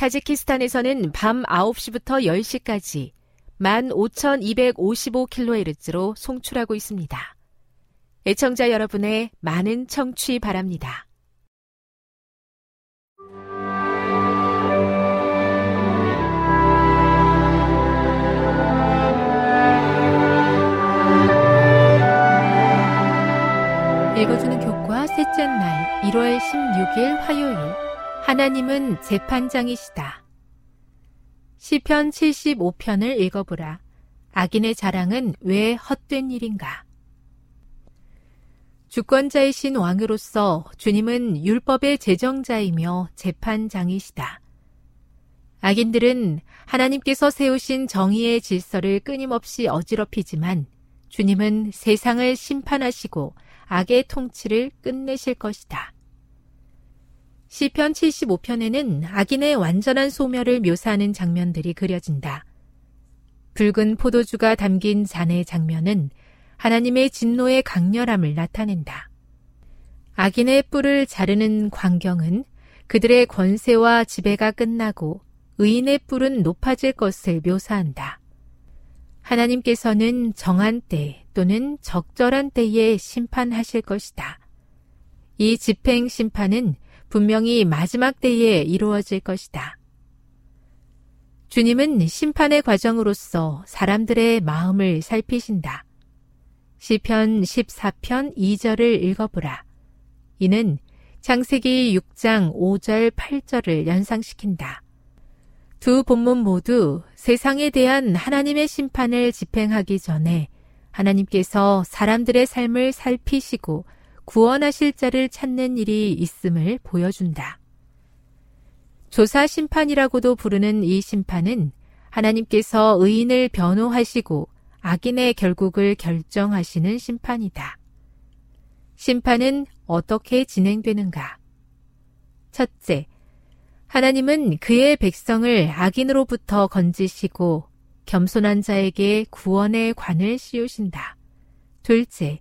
타지키스탄에서는 밤 9시부터 10시까지 15,255kHz로 송출하고 있습니다. 애청자 여러분의 많은 청취 바랍니다. 읽어주는 교과 셋째 날 1월 16일 화요일 하나님은 재판장이시다. 시편 75편을 읽어보라. 악인의 자랑은 왜 헛된 일인가? 주권자이신 왕으로서 주님은 율법의 제정자이며 재판장이시다. 악인들은 하나님께서 세우신 정의의 질서를 끊임없이 어지럽히지만 주님은 세상을 심판하시고 악의 통치를 끝내실 것이다. 시편 75편에는 악인의 완전한 소멸을 묘사하는 장면들이 그려진다. 붉은 포도주가 담긴 잔의 장면은 하나님의 진노의 강렬함을 나타낸다. 악인의 뿔을 자르는 광경은 그들의 권세와 지배가 끝나고 의인의 뿔은 높아질 것을 묘사한다. 하나님께서는 정한 때 또는 적절한 때에 심판하실 것이다. 이 집행 심판은 분명히 마지막 때에 이루어질 것이다. 주님은 심판의 과정으로서 사람들의 마음을 살피신다. 시편 14편 2절을 읽어보라. 이는 창세기 6장 5절 8절을 연상시킨다. 두 본문 모두 세상에 대한 하나님의 심판을 집행하기 전에 하나님께서 사람들의 삶을 살피시고 구원하실 자를 찾는 일이 있음을 보여준다. 조사 심판이라고도 부르는 이 심판은 하나님께서 의인을 변호하시고 악인의 결국을 결정하시는 심판이다. 심판은 어떻게 진행되는가? 첫째, 하나님은 그의 백성을 악인으로부터 건지시고 겸손한 자에게 구원의 관을 씌우신다. 둘째,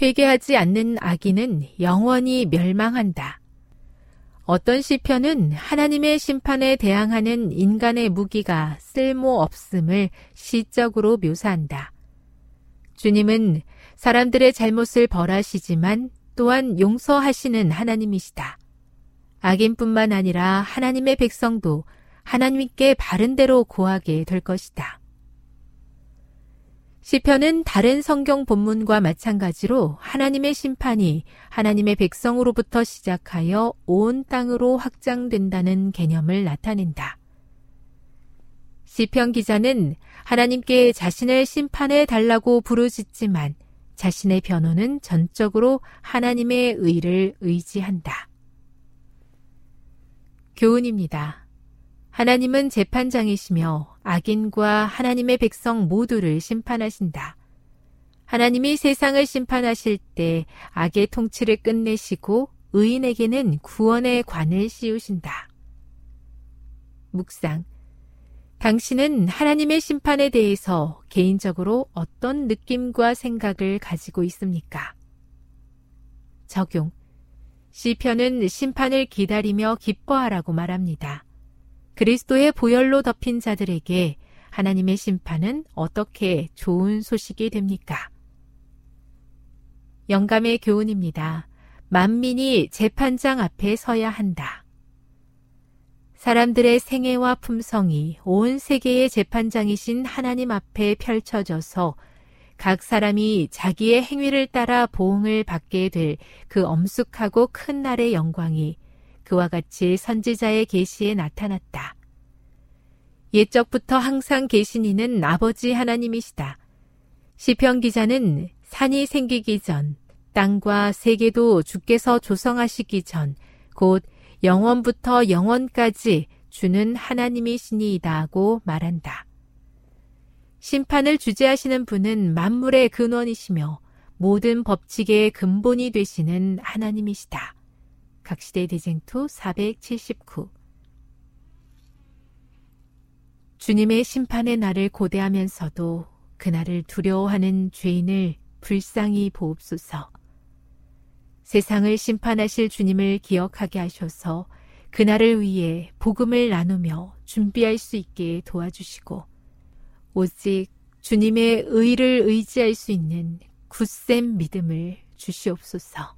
회개하지 않는 악인은 영원히 멸망한다. 어떤 시편은 하나님의 심판에 대항하는 인간의 무기가 쓸모 없음을 시적으로 묘사한다. 주님은 사람들의 잘못을 벌하시지만 또한 용서하시는 하나님이시다. 악인뿐만 아니라 하나님의 백성도 하나님께 바른 대로 고하게 될 것이다. 시편은 다른 성경 본문과 마찬가지로 하나님의 심판이 하나님의 백성으로부터 시작하여 온 땅으로 확장된다는 개념을 나타낸다. 시편 기자는 하나님께 자신을 심판해 달라고 부르짖지만 자신의 변호는 전적으로 하나님의 의를 의지한다. 교훈입니다. 하나님은 재판장이시며 악인과 하나님의 백성 모두를 심판하신다. 하나님이 세상을 심판하실 때 악의 통치를 끝내시고 의인에게는 구원의 관을 씌우신다. 묵상. 당신은 하나님의 심판에 대해서 개인적으로 어떤 느낌과 생각을 가지고 있습니까? 적용. 시편은 심판을 기다리며 기뻐하라고 말합니다. 그리스도의 보혈로 덮인 자들에게 하나님의 심판은 어떻게 좋은 소식이 됩니까? 영감의 교훈입니다. 만민이 재판장 앞에 서야 한다. 사람들의 생애와 품성이 온 세계의 재판장이신 하나님 앞에 펼쳐져서 각 사람이 자기의 행위를 따라 보응을 받게 될 그 엄숙하고 큰 날의 영광이 그와 같이 선지자의 계시에 나타났다. 옛적부터 항상 계신 이는 아버지 하나님이시다. 시편 기자는 산이 생기기 전, 땅과 세계도 주께서 조성하시기 전, 곧 영원부터 영원까지 주는 하나님이시니이다고 말한다. 심판을 주재하시는 분은 만물의 근원이시며 모든 법칙의 근본이 되시는 하나님이시다. 각시대 대쟁투 479 주님의 심판의 날을 고대하면서도 그날을 두려워하는 죄인을 불쌍히 보옵소서. 세상을 심판하실 주님을 기억하게 하셔서 그날을 위해 복음을 나누며 준비할 수 있게 도와주시고 오직 주님의 의를 의지할 수 있는 굳센 믿음을 주시옵소서.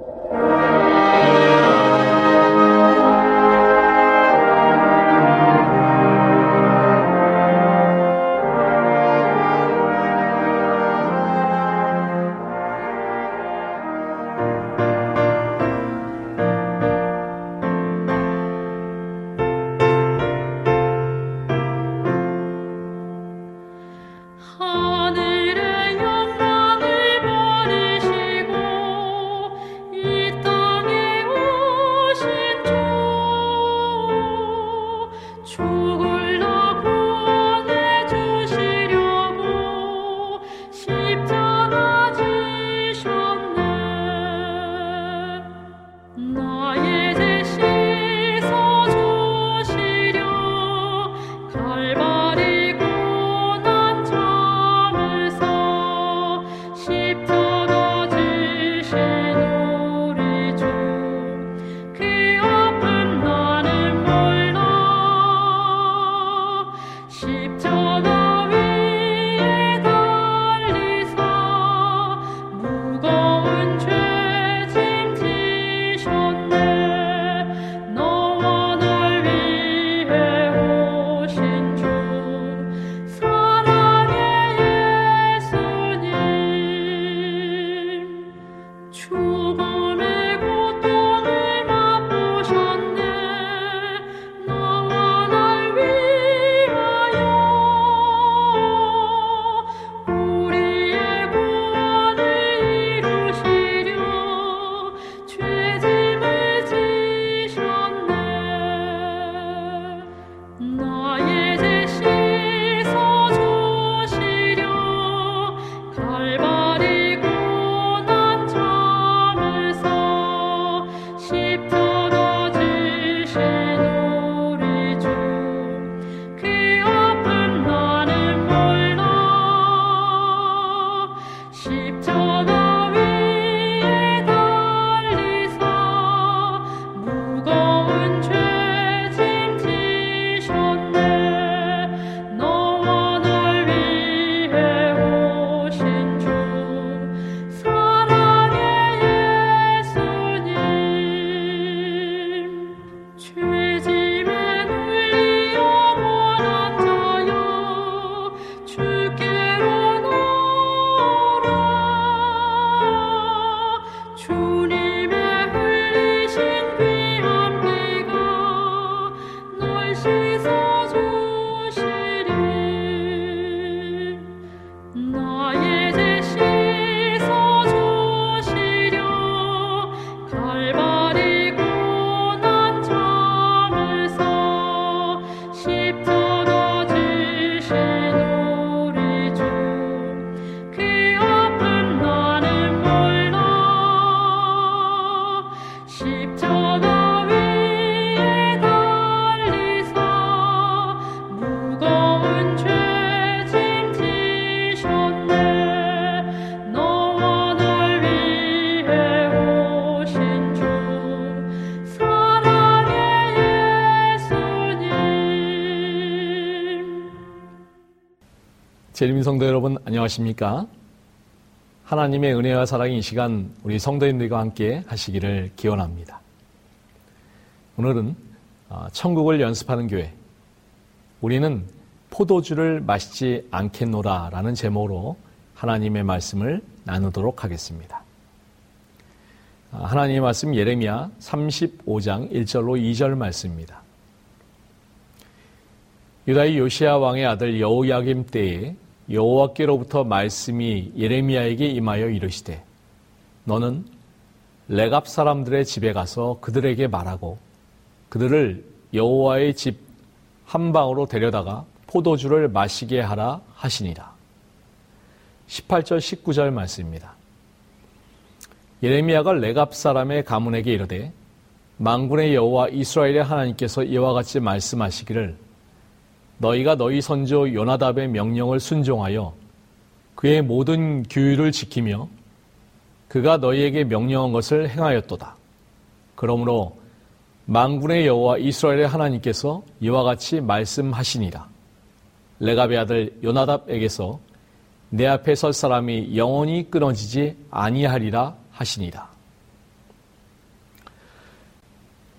재림 성도 여러분 안녕하십니까? 하나님의 은혜와 사랑이 이 시간 우리 성도님들과 함께 하시기를 기원합니다. 오늘은 어, 천국을 연습하는 교회 우리는 포도주를 마시지 않겠노라 라는 제목으로 하나님의 말씀을 나누도록 하겠습니다. 아, 하나님의 말씀 예레미야 35장 1절로 2절 말씀입니다. 유다의 요시아 왕의 아들 여호야김 때에 여호와께로부터 말씀이 예레미야에게 임하여 이르시되 너는 레갑 사람들의 집에 가서 그들에게 말하고 그들을 여호와의 집 한 방으로 데려다가 포도주를 마시게 하라 하시니라. 18절 19절 말씀입니다. 예레미야가 레갑 사람의 가문에게 이르되 망군의 여호와 이스라엘의 하나님께서 이와 같이 말씀하시기를 너희가 너희 선조 요나답의 명령을 순종하여 그의 모든 규율을 지키며 그가 너희에게 명령한 것을 행하였도다. 그러므로 망군의 여호와 이스라엘의 하나님께서 이와 같이 말씀하시니라. 레갑의 아들 요나답에게서 내 앞에 설 사람이 영원히 끊어지지 아니하리라 하시니라.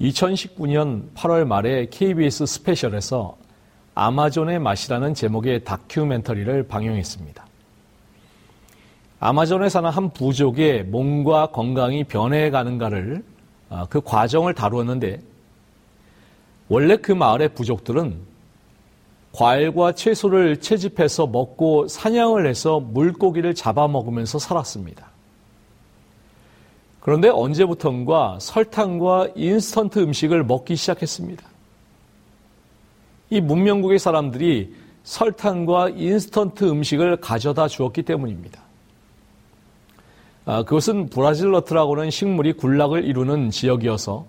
2019년 8월 말에 KBS 스페셜에서 아마존의 맛이라는 제목의 다큐멘터리를 방영했습니다. 아마존에 사는 한 부족의 몸과 건강이 변해가는가를 아, 그 과정을 다루었는데 원래 그 마을의 부족들은 과일과 채소를 채집해서 먹고 사냥을 해서 물고기를 잡아먹으면서 살았습니다. 그런데 언제부턴가 설탕과 인스턴트 음식을 먹기 시작했습니다. 이 문명국의 사람들이 설탕과 인스턴트 음식을 가져다 주었기 때문입니다. 아, 그것은 브라질 너트라고는 식물이 군락을 이루는 지역이어서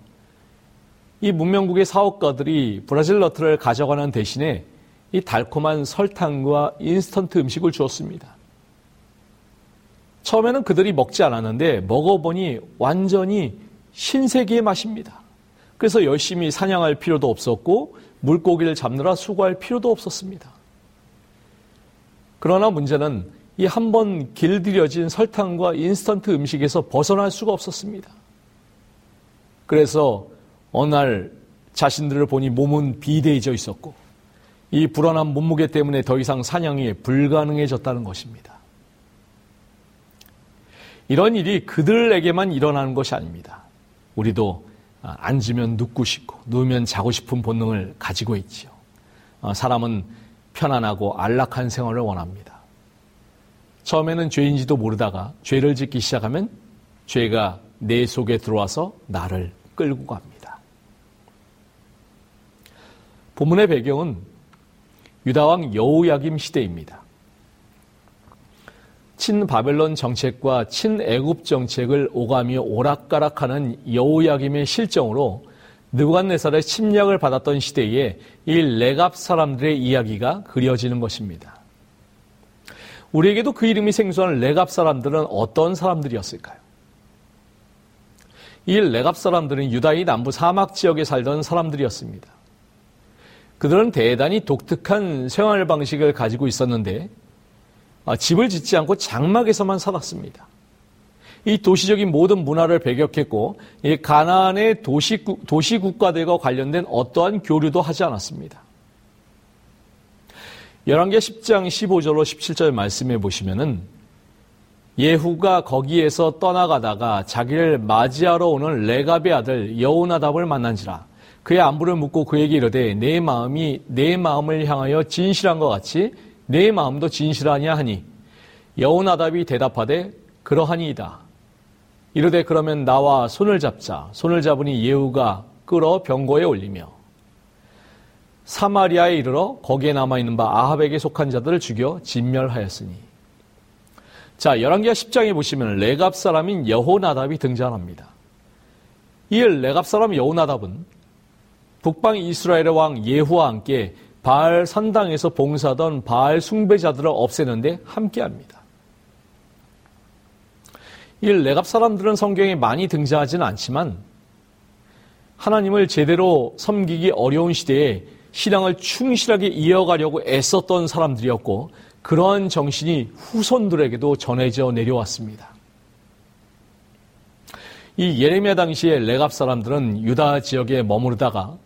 이 문명국의 사업가들이 브라질 너트를 가져가는 대신에 이 달콤한 설탕과 인스턴트 음식을 주었습니다. 처음에는 그들이 먹지 않았는데 먹어보니 완전히 신세계의 맛입니다. 그래서 열심히 사냥할 필요도 없었고 물고기를 잡느라 수고할 필요도 없었습니다. 그러나 문제는 이 한 번 길들여진 설탕과 인스턴트 음식에서 벗어날 수가 없었습니다. 그래서 어느 날 자신들을 보니 몸은 비대해져 있었고 이 불안한 몸무게 때문에 더 이상 사냥이 불가능해졌다는 것입니다. 이런 일이 그들에게만 일어나는 것이 아닙니다. 우리도 아, 앉으면 눕고 싶고 누우면 자고 싶은 본능을 가지고 있지요. 어, 사람은 편안하고 안락한 생활을 원합니다. 처음에는 죄인지도 모르다가 죄를 짓기 시작하면 죄가 내 속에 들어와서 나를 끌고 갑니다. 본문의 배경은 유다왕 여우야김 시대입니다. 친바벨론 정책과 친애굽 정책을 오가며 오락가락하는 여호야김의 실정으로 느부갓네살의 침략을 받았던 시대에 이 레갑 사람들의 이야기가 그려지는 것입니다. 우리에게도 그 이름이 생소한 레갑 사람들은 어떤 사람들이었을까요? 이 레갑 사람들은 유다의 남부 사막 지역에 살던 사람들이었습니다. 그들은 대단히 독특한 생활 방식을 가지고 있었는데 아, 집을 짓지 않고 장막에서만 살았습니다. 이 도시적인 모든 문화를 배격했고 이 가나안의 도시 도시 국가들과 관련된 어떠한 교류도 하지 않았습니다. 열왕기 10장 15절로 17절 말씀해 보시면은 예후가 거기에서 떠나가다가 자기를 맞이하러 오는 레갑의 아들 여우나답을 만난지라 그의 안부를 묻고 그에게 이르되 내 마음이 내 마음을 향하여 진실한 것 같이 내 마음도 진실하냐 하니 여호나답이 대답하되 그러하니이다. 이르되 그러면 나와 손을 잡자. 손을 잡으니 예후가 끌어 병고에 올리며 사마리아에 이르러 거기에 남아 있는 바 아합에게 속한 자들을 죽여 진멸하였으니. 자, 열왕기하 10장에 보시면 레갑 사람인 여호나답이 등장합니다. 이 레갑 사람 여호나답은 북방 이스라엘의 왕 예후와 함께 바알 산당에서 봉사하던 바알 숭배자들을 없애는데 함께합니다. 이 레갑 사람들은 성경에 많이 등장하지는 않지만 하나님을 제대로 섬기기 어려운 시대에 신앙을 충실하게 이어가려고 애썼던 사람들이었고 그러한 정신이 후손들에게도 전해져 내려왔습니다. 이 예레미야 당시에 레갑 사람들은 유다 지역에 머무르다가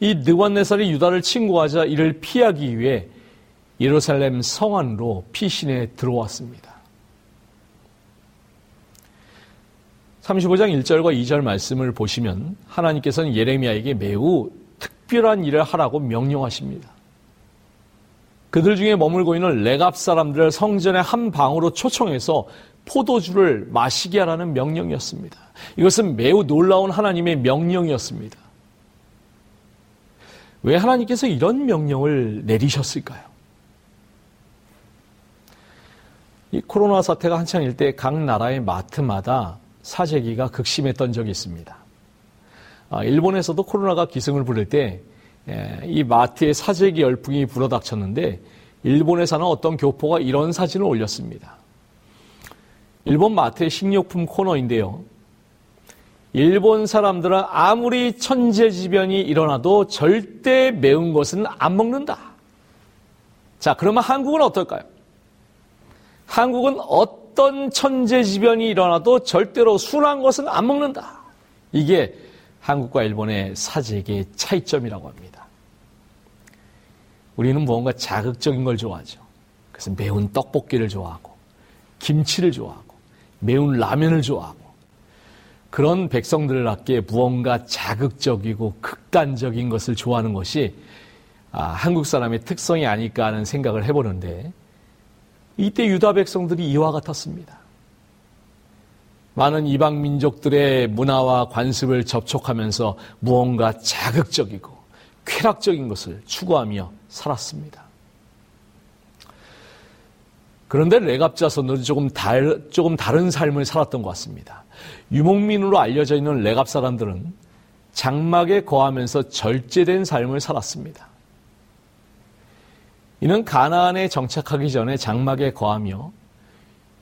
이 느관네살이 유다를 침공하자 이를 피하기 위해 예루살렘 성 안으로 피신에 들어왔습니다. 35장 1절과 2절 말씀을 보시면 하나님께서는 예레미야에게 매우 특별한 일을 하라고 명령하십니다. 그들 중에 머물고 있는 레갑 사람들을 성전의 한 방으로 초청해서 포도주를 마시게 하라는 명령이었습니다. 이것은 매우 놀라운 하나님의 명령이었습니다. 왜 하나님께서 이런 명령을 내리셨을까요? 이 코로나 사태가 한창일 때 각 나라의 마트마다 사재기가 극심했던 적이 있습니다. 아, 일본에서도 코로나가 기승을 부릴 때 이 마트에 사재기 열풍이 불어닥쳤는데 일본에 사는 어떤 교포가 이런 사진을 올렸습니다. 일본 마트의 식료품 코너인데요. 일본 사람들은 아무리 천재지변이 일어나도 절대 매운 것은 안 먹는다. 자, 그러면 한국은 어떨까요? 한국은 어떤 천재지변이 일어나도 절대로 순한 것은 안 먹는다. 이게 한국과 일본의 사재기의 차이점이라고 합니다. 우리는 무언가 자극적인 걸 좋아하죠. 그래서 매운 떡볶이를 좋아하고, 김치를 좋아하고, 매운 라면을 좋아하고, 그런 백성들답게 무언가 자극적이고 극단적인 것을 좋아하는 것이 아, 한국 사람의 특성이 아닐까 하는 생각을 해보는데 이때 유다 백성들이 이와 같았습니다. 많은 이방 민족들의 문화와 관습을 접촉하면서 무언가 자극적이고 쾌락적인 것을 추구하며 살았습니다. 그런데 레갑 자손들은 조금, 달, 조금 다른 삶을 살았던 것 같습니다. 유목민으로 알려져 있는 레갑 사람들은 장막에 거하면서 절제된 삶을 살았습니다. 이는 가나안에 정착하기 전에 장막에 거하며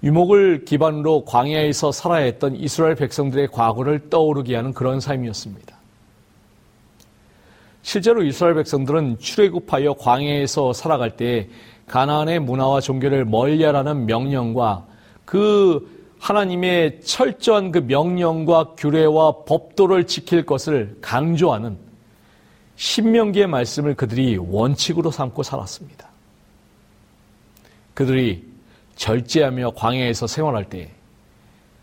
유목을 기반으로 광야에서 살아야 했던 이스라엘 백성들의 과거를 떠오르게 하는 그런 삶이었습니다. 실제로 이스라엘 백성들은 출애굽하여 광야에서 살아갈 때 가나안의 문화와 종교를 멀리하라는 명령과 그 하나님의 철저한 그 명령과 규례와 법도를 지킬 것을 강조하는 신명기의 말씀을 그들이 원칙으로 삼고 살았습니다. 그들이 절제하며 광야에서 생활할 때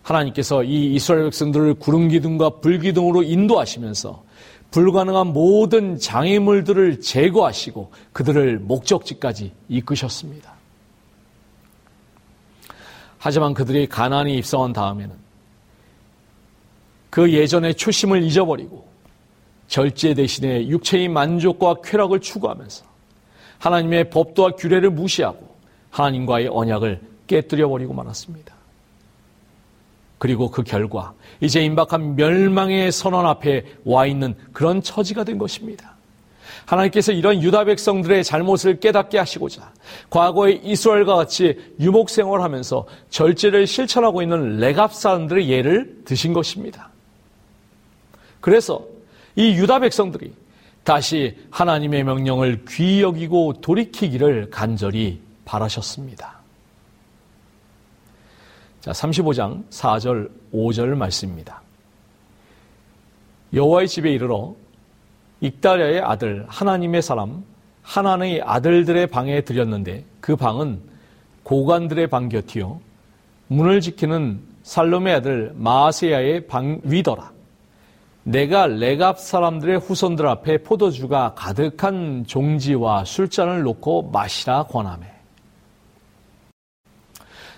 하나님께서 이 이스라엘 백성들을 구름 기둥과 불 기둥으로 인도하시면서 불가능한 모든 장애물들을 제거하시고 그들을 목적지까지 이끄셨습니다. 하지만 그들이 가난이 입성한 다음에는 그 예전의 초심을 잊어버리고 절제 대신에 육체의 만족과 쾌락을 추구하면서 하나님의 법도와 규례를 무시하고 하나님과의 언약을 깨뜨려 버리고 말았습니다. 그리고 그 결과 이제 임박한 멸망의 선언 앞에 와 있는 그런 처지가 된 것입니다. 하나님께서 이런 유다 백성들의 잘못을 깨닫게 하시고자 과거의 이스라엘과 같이 유목 생활하면서 절제를 실천하고 있는 레갑 사람들의 예를 드신 것입니다. 그래서 이 유다 백성들이 다시 하나님의 명령을 귀히 여기고 돌이키기를 간절히 바라셨습니다. 자, 35장 4절 5절 말씀입니다. 여호와의 집에 이르러 익다리아의 아들 하나님의 사람 하나님의 아들들의 방에 들였는데 그 방은 고관들의 방 곁이요 문을 지키는 살롬의 아들 마세야의 방 위더라. 내가 레갑 사람들의 후손들 앞에 포도주가 가득한 종지와 술잔을 놓고 마시라 권하매.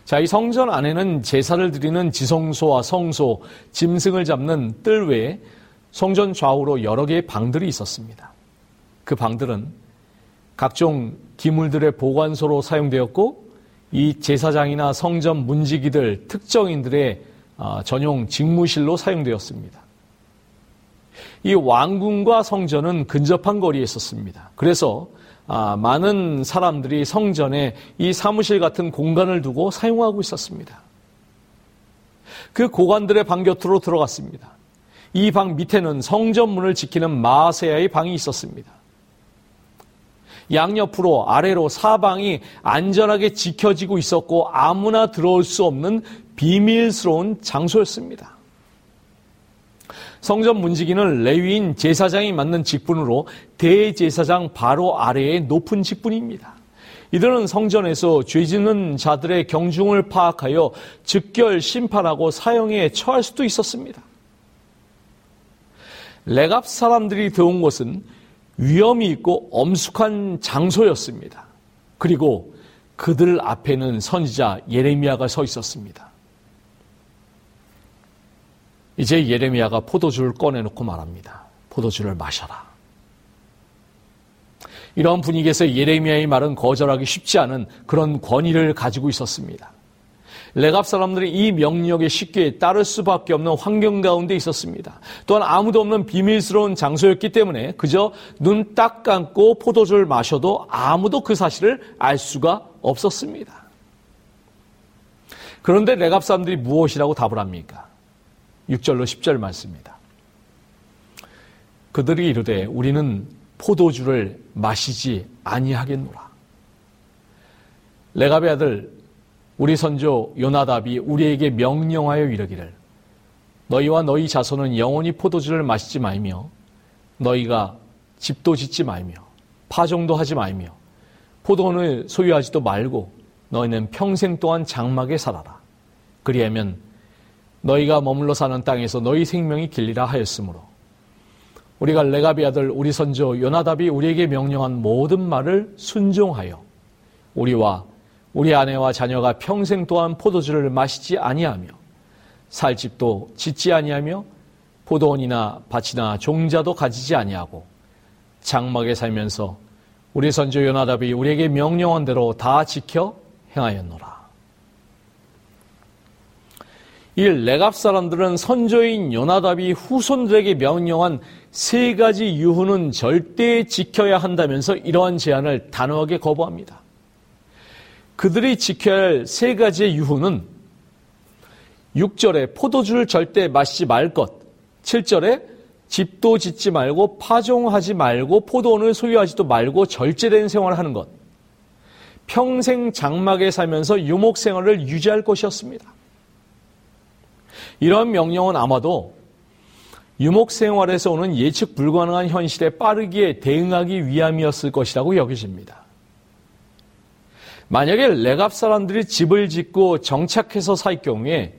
자, 이 성전 안에는 제사를 드리는 지성소와 성소, 짐승을 잡는 뜰 외에 성전 좌우로 여러 개의 방들이 있었습니다. 그 방들은 각종 기물들의 보관소로 사용되었고 이 제사장이나 성전 문지기들, 특정인들의 어, 전용 직무실로 사용되었습니다. 이 왕궁과 성전은 근접한 거리에 있었습니다. 그래서 아, 많은 사람들이 성전에 이 사무실 같은 공간을 두고 사용하고 있었습니다. 그 고관들의 방 곁으로 들어갔습니다. 이 방 밑에는 성전문을 지키는 마세야의 방이 있었습니다. 양옆으로 아래로 사방이 안전하게 지켜지고 있었고 아무나 들어올 수 없는 비밀스러운 장소였습니다. 성전 문지기는 레위인 제사장이 맡는 직분으로 대제사장 바로 아래의 높은 직분입니다. 이들은 성전에서 죄 짓는 자들의 경중을 파악하여 즉결 심판하고 사형에 처할 수도 있었습니다. 레갑 사람들이 들어온 곳은 위험이 있고 엄숙한 장소였습니다. 그리고 그들 앞에는 선지자 예레미야가 서 있었습니다. 이제 예레미야가 포도주를 꺼내놓고 말합니다. 포도주를 마셔라. 이러한 분위기에서 예레미야의 말은 거절하기 쉽지 않은 그런 권위를 가지고 있었습니다. 레갑 사람들이 이 명령에 쉽게 따를 수밖에 없는 환경 가운데 있었습니다. 또한 아무도 없는 비밀스러운 장소였기 때문에 그저 눈 딱 감고 포도주를 마셔도 아무도 그 사실을 알 수가 없었습니다. 그런데 레갑 사람들이 무엇이라고 답을 합니까? 6절로 10절 말씀입니다. 그들이 이르되 우리는 포도주를 마시지 아니하겠노라. 레갑의 아들 우리 선조 요나답이 우리에게 명령하여 이르기를 너희와 너희 자손은 영원히 포도주를 마시지 말며 너희가 집도 짓지 말며 파종도 하지 말며 포도원을 소유하지도 말고 너희는 평생 동안 장막에 살아라. 그리하면 너희가 머물러 사는 땅에서 너희 생명이 길리라 하였으므로 우리가 레가비 아들 우리 선조 요나답이 우리에게 명령한 모든 말을 순종하여 우리와 우리 아내와 자녀가 평생 동안 포도주를 마시지 아니하며 살 집도 짓지 아니하며 포도원이나 밭이나 종자도 가지지 아니하고 장막에 살면서 우리 선조 요나답이 우리에게 명령한 대로 다 지켜 행하였노라. 이 레갑 사람들은 선조인 요나답이 후손들에게 명령한 세 가지 유후는 절대 지켜야 한다면서 이러한 제안을 단호하게 거부합니다. 그들이 지켜야 할 세 가지의 유후는 6절에 포도주를 절대 마시지 말 것, 7절에 집도 짓지 말고 파종하지 말고 포도원을 소유하지도 말고 절제된 생활을 하는 것, 평생 장막에 살면서 유목 생활을 유지할 것이었습니다. 이런 명령은 아마도 유목 생활에서 오는 예측 불가능한 현실에 빠르게 대응하기 위함이었을 것이라고 여겨집니다. 만약에 레갑 사람들이 집을 짓고 정착해서 살 경우에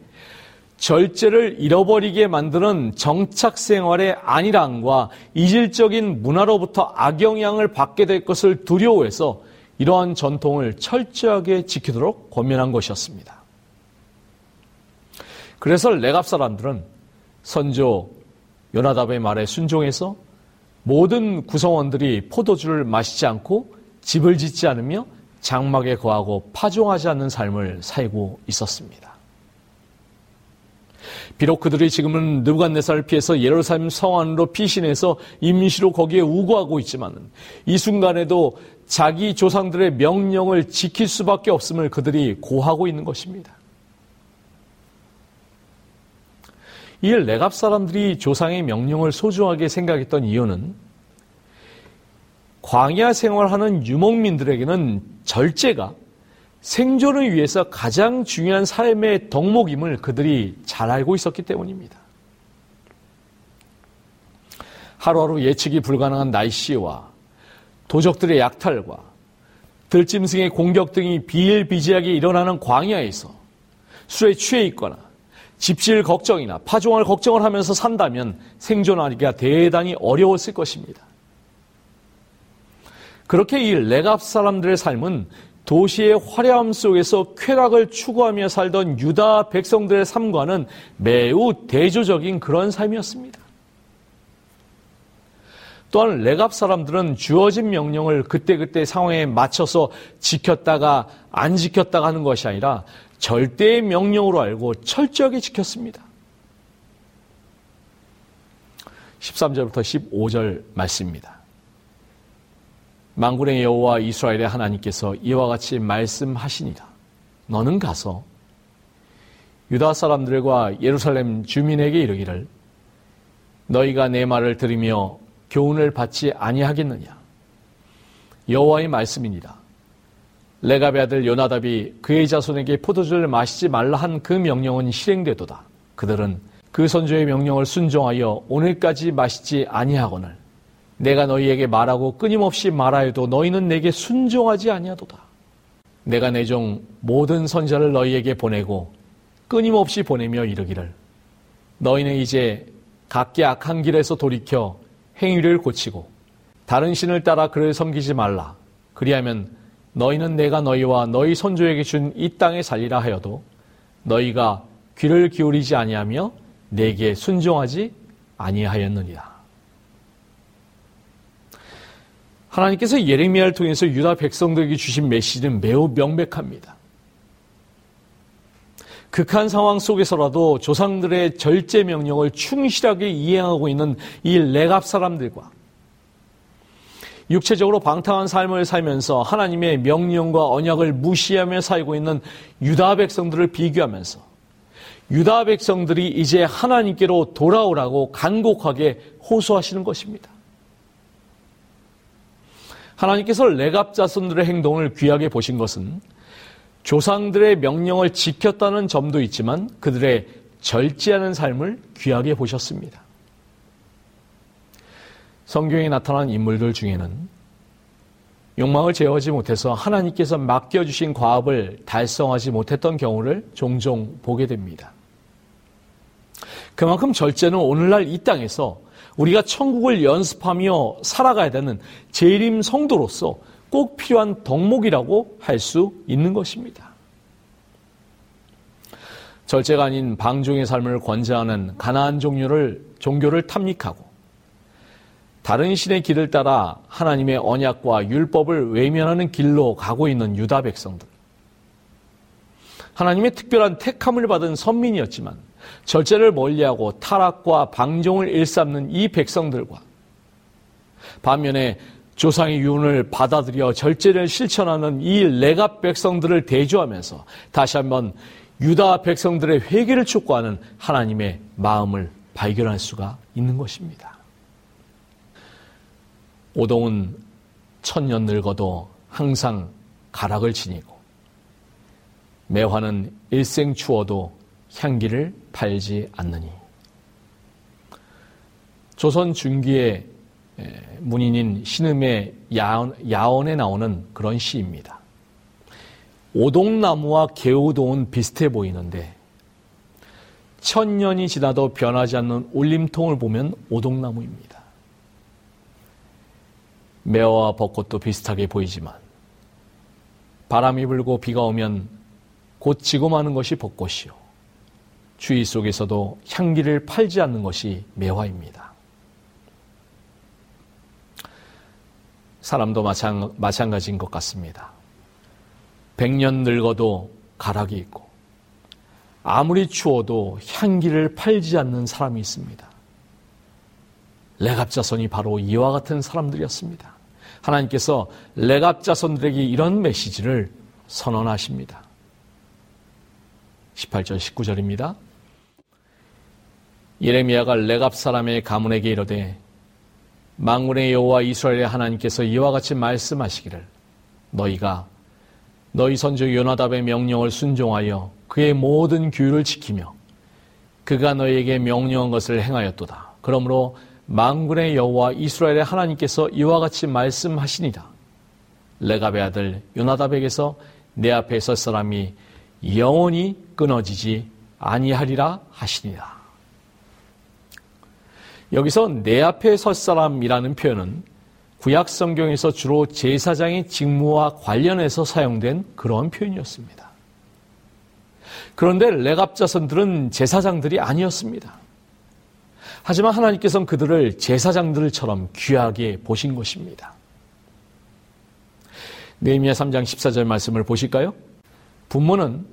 절제를 잃어버리게 만드는 정착 생활의 안일함과 이질적인 문화로부터 악영향을 받게 될 것을 두려워해서 이러한 전통을 철저하게 지키도록 권면한 것이었습니다. 그래서 레갑 사람들은 선조 요나답의 말에 순종해서 모든 구성원들이 포도주를 마시지 않고 집을 짓지 않으며 장막에 거하고 파종하지 않는 삶을 살고 있었습니다. 비록 그들이 지금은 느부갓네살을 피해서 예루살렘 성 안으로 피신해서 임시로 거기에 우거하고 있지만 이 순간에도 자기 조상들의 명령을 지킬 수밖에 없음을 그들이 고하고 있는 것입니다. 이 레갑 사람들이 조상의 명령을 소중하게 생각했던 이유는 광야 생활하는 유목민들에게는 절제가 생존을 위해서 가장 중요한 삶의 덕목임을 그들이 잘 알고 있었기 때문입니다. 하루하루 예측이 불가능한 날씨와 도적들의 약탈과 들짐승의 공격 등이 비일비재하게 일어나는 광야에서 술에 취해 있거나 집실 걱정이나 파종할 걱정을 하면서 산다면 생존하기가 대단히 어려웠을 것입니다. 그렇게 이 레갑 사람들의 삶은 도시의 화려함 속에서 쾌락을 추구하며 살던 유다 백성들의 삶과는 매우 대조적인 그런 삶이었습니다. 또한 레갑 사람들은 주어진 명령을 그때그때 상황에 맞춰서 지켰다가 안 지켰다가 하는 것이 아니라 절대의 명령으로 알고 철저하게 지켰습니다. 13절부터 15절 말씀입니다. 망군의 여호와 이스라엘의 하나님께서 이와 같이 말씀하시니라. 너는 가서 유다 사람들과 예루살렘 주민에게 이르기를 너희가 내 말을 들으며 교훈을 받지 아니하겠느냐? 여호와의 말씀이니라. 레갑의 아들 요나답이 그의 자손에게 포도주를 마시지 말라 한 그 명령은 실행되도다. 그들은 그 선조의 명령을 순종하여 오늘까지 마시지 아니하거늘 내가 너희에게 말하고 끊임없이 말하여도 너희는 내게 순종하지 아니하도다. 내가 내 종 모든 선자를 너희에게 보내고 끊임없이 보내며 이르기를 너희는 이제 각기 악한 길에서 돌이켜 행위를 고치고 다른 신을 따라 그를 섬기지 말라. 그리하면 너희는 내가 너희와 너희 선조에게 준 이 땅에 살리라 하여도 너희가 귀를 기울이지 아니하며 내게 순종하지 아니하였느니라. 하나님께서 예레미야를 통해서 유다 백성들에게 주신 메시지는 매우 명백합니다. 극한 상황 속에서라도 조상들의 절제 명령을 충실하게 이행하고 있는 이 레갑 사람들과 육체적으로 방탕한 삶을 살면서 하나님의 명령과 언약을 무시하며 살고 있는 유다 백성들을 비교하면서 유다 백성들이 이제 하나님께로 돌아오라고 간곡하게 호소하시는 것입니다. 하나님께서 레갑 자손들의 행동을 귀하게 보신 것은 조상들의 명령을 지켰다는 점도 있지만 그들의 절제하는 삶을 귀하게 보셨습니다. 성경에 나타난 인물들 중에는 욕망을 제어하지 못해서 하나님께서 맡겨주신 과업을 달성하지 못했던 경우를 종종 보게 됩니다. 그만큼 절제는 오늘날 이 땅에서 우리가 천국을 연습하며 살아가야 되는 재림 성도로서 꼭 필요한 덕목이라고 할 수 있는 것입니다. 절제가 아닌 방종의 삶을 권장하는 가나안 종류를 종교를 탐닉하고 다른 신의 길을 따라 하나님의 언약과 율법을 외면하는 길로 가고 있는 유다 백성들. 하나님의 특별한 택함을 받은 선민이었지만 절제를 멀리하고 타락과 방종을 일삼는 이 백성들과 반면에 조상의 유언을 받아들여 절제를 실천하는 이 레갑 백성들을 대조하면서 다시 한번 유다 백성들의 회개를 촉구하는 하나님의 마음을 발견할 수가 있는 것입니다. 오동은 천년 늙어도 항상 가락을 지니고 매화는 일생 추워도 향기를 팔지 않느니. 조선 중기의 문인인 신음의 야언, 야언에 나오는 그런 시입니다. 오동나무와 개우동은 비슷해 보이는데 천년이 지나도 변하지 않는 올림통을 보면 오동나무입니다. 매화와 벚꽃도 비슷하게 보이지만 바람이 불고 비가 오면 곧 지고 마는 것이 벚꽃이요. 주의 속에서도 향기를 팔지 않는 것이 매화입니다. 사람도 마찬, 마찬가지인 것 같습니다. 백년 늙어도 가락이 있고 아무리 추워도 향기를 팔지 않는 사람이 있습니다. 레갑 자손이 바로 이와 같은 사람들이었습니다. 하나님께서 레갑 자손들에게 이런 메시지를 선언하십니다. 18절 19절입니다. 예레미야가 레갑 사람의 가문에게 이르되 망군의 여호와 이스라엘의 하나님께서 이와 같이 말씀하시기를 너희가 너희 선조 요나답의 명령을 순종하여 그의 모든 규율을 지키며 그가 너희에게 명령한 것을 행하였도다. 그러므로 망군의 여호와 이스라엘의 하나님께서 이와 같이 말씀하시니라. 레갑의 아들 요나답에게서 내 앞에 설 사람이 영원히 끊어지지 아니하리라 하시니라. 여기서 내 앞에 설 사람이라는 표현은 구약 성경에서 주로 제사장의 직무와 관련해서 사용된 그런 표현이었습니다. 그런데 레갑 자손들은 제사장들이 아니었습니다. 하지만 하나님께서는 그들을 제사장들처럼 귀하게 보신 것입니다. 네미야 3장 14절 말씀을 보실까요? 부모는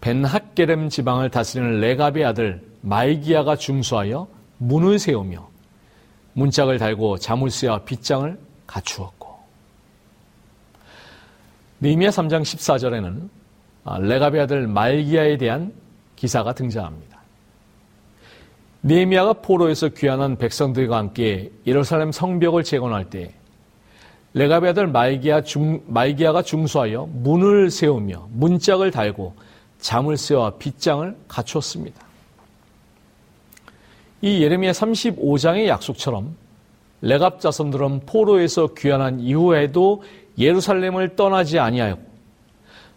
벤핫게렘 지방을 다스리는 레갑의 아들 마이기야가 중수하여 문을 세우며 문짝을 달고 자물쇠와 빗장을 갖추었고 니미야 3장 14절에는 아, 레갑의 아들 말기야에 대한 기사가 등장합니다. 니미야가 포로에서 귀환한 백성들과 함께 예루살렘 성벽을 재건할 때 레갑의 아들 말기야 중, 말기야가 중수하여 문을 세우며 문짝을 달고 세워 빗장을 갖추었습니다. 이 예레미야 35장의 약속처럼 레갑 자손들은 포로에서 귀환한 이후에도 예루살렘을 떠나지 아니하였고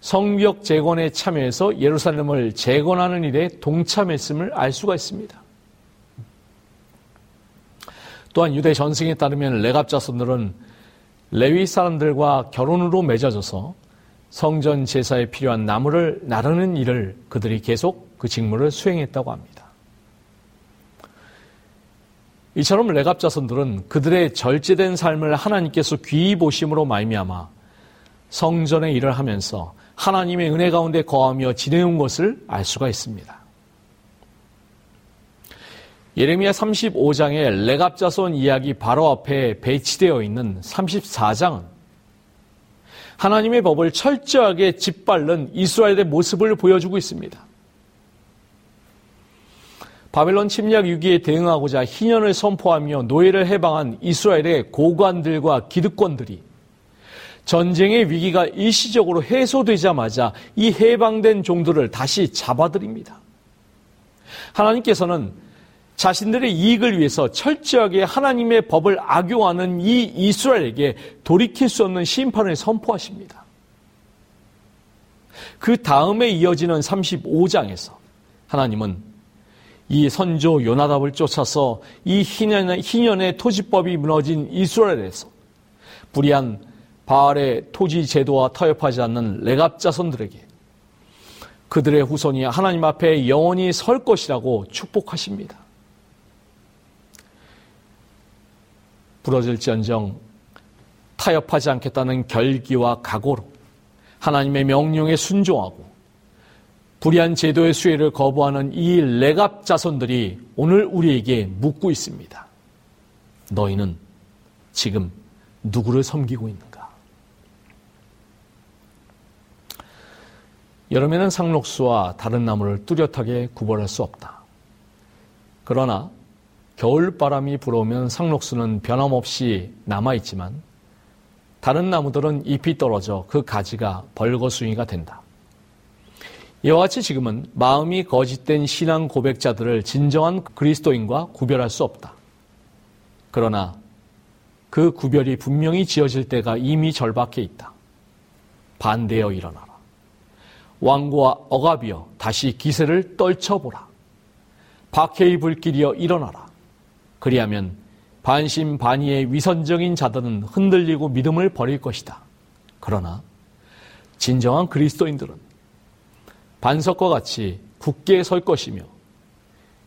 성벽 재건에 참여해서 예루살렘을 재건하는 일에 동참했음을 알 수가 있습니다. 또한 유대 전승에 따르면 레갑 자손들은 레위 사람들과 결혼으로 맺어져서 성전 제사에 필요한 나무를 나르는 일을 그들이 계속 그 직무를 수행했다고 합니다. 이처럼 레갑 자손들은 그들의 절제된 삶을 하나님께서 귀히 보심으로 말미암아 성전의 일을 하면서 하나님의 은혜 가운데 거하며 지내온 것을 알 수가 있습니다. 예레미야 35장의 레갑 자손 이야기 바로 앞에 배치되어 있는 34장은 하나님의 법을 철저하게 짓밟는 이스라엘의 모습을 보여주고 있습니다. 바벨론 침략 위기에 대응하고자 희년을 선포하며 노예를 해방한 이스라엘의 고관들과 기득권들이 전쟁의 위기가 일시적으로 해소되자마자 이 해방된 종들을 다시 잡아들입니다. 하나님께서는 자신들의 이익을 위해서 철저하게 하나님의 법을 악용하는 이 이스라엘에게 돌이킬 수 없는 심판을 선포하십니다. 그 다음에 이어지는 35장에서 하나님은 이 선조 요나답을 쫓아서 이 희년의, 희년의 토지법이 무너진 이스라엘에서 불의한 바알의 토지 제도와 타협하지 않는 레갑 자손들에게 그들의 후손이 하나님 앞에 영원히 설 것이라고 축복하십니다. 부러질지언정 타협하지 않겠다는 결기와 각오로 하나님의 명령에 순종하고 불의한 제도의 수혜를 거부하는 이 레갑 자손들이 오늘 우리에게 묻고 있습니다. 너희는 지금 누구를 섬기고 있는가? 여름에는 상록수와 다른 나무를 뚜렷하게 구별할 수 없다. 그러나 겨울 바람이 불어오면 상록수는 변함없이 남아있지만 다른 나무들은 잎이 떨어져 그 가지가 벌거숭이가 된다. 이와 같이 지금은 마음이 거짓된 신앙 고백자들을 진정한 그리스도인과 구별할 수 없다. 그러나 그 구별이 분명히 지어질 때가 이미 절박해 있다. 반대여 일어나라. 왕과 억압이여 다시 기세를 떨쳐보라. 박해의 불길이여 일어나라. 그리하면 반신반의의 위선적인 자들은 흔들리고 믿음을 버릴 것이다. 그러나 진정한 그리스도인들은 반석과 같이 굳게 설 것이며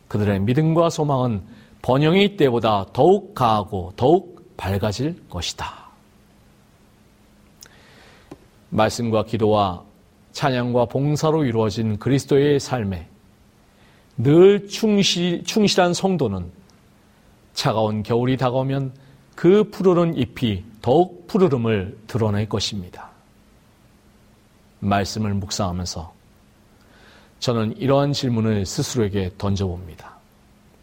그들의 믿음과 소망은 번영의 때보다 더욱 가하고 더욱 밝아질 것이다. 말씀과 기도와 찬양과 봉사로 이루어진 그리스도의 삶에 늘 충실, 충실한 성도는 차가운 겨울이 다가오면 그 푸르른 잎이 더욱 푸르름을 드러낼 것입니다. 말씀을 묵상하면서 저는 이러한 질문을 스스로에게 던져봅니다.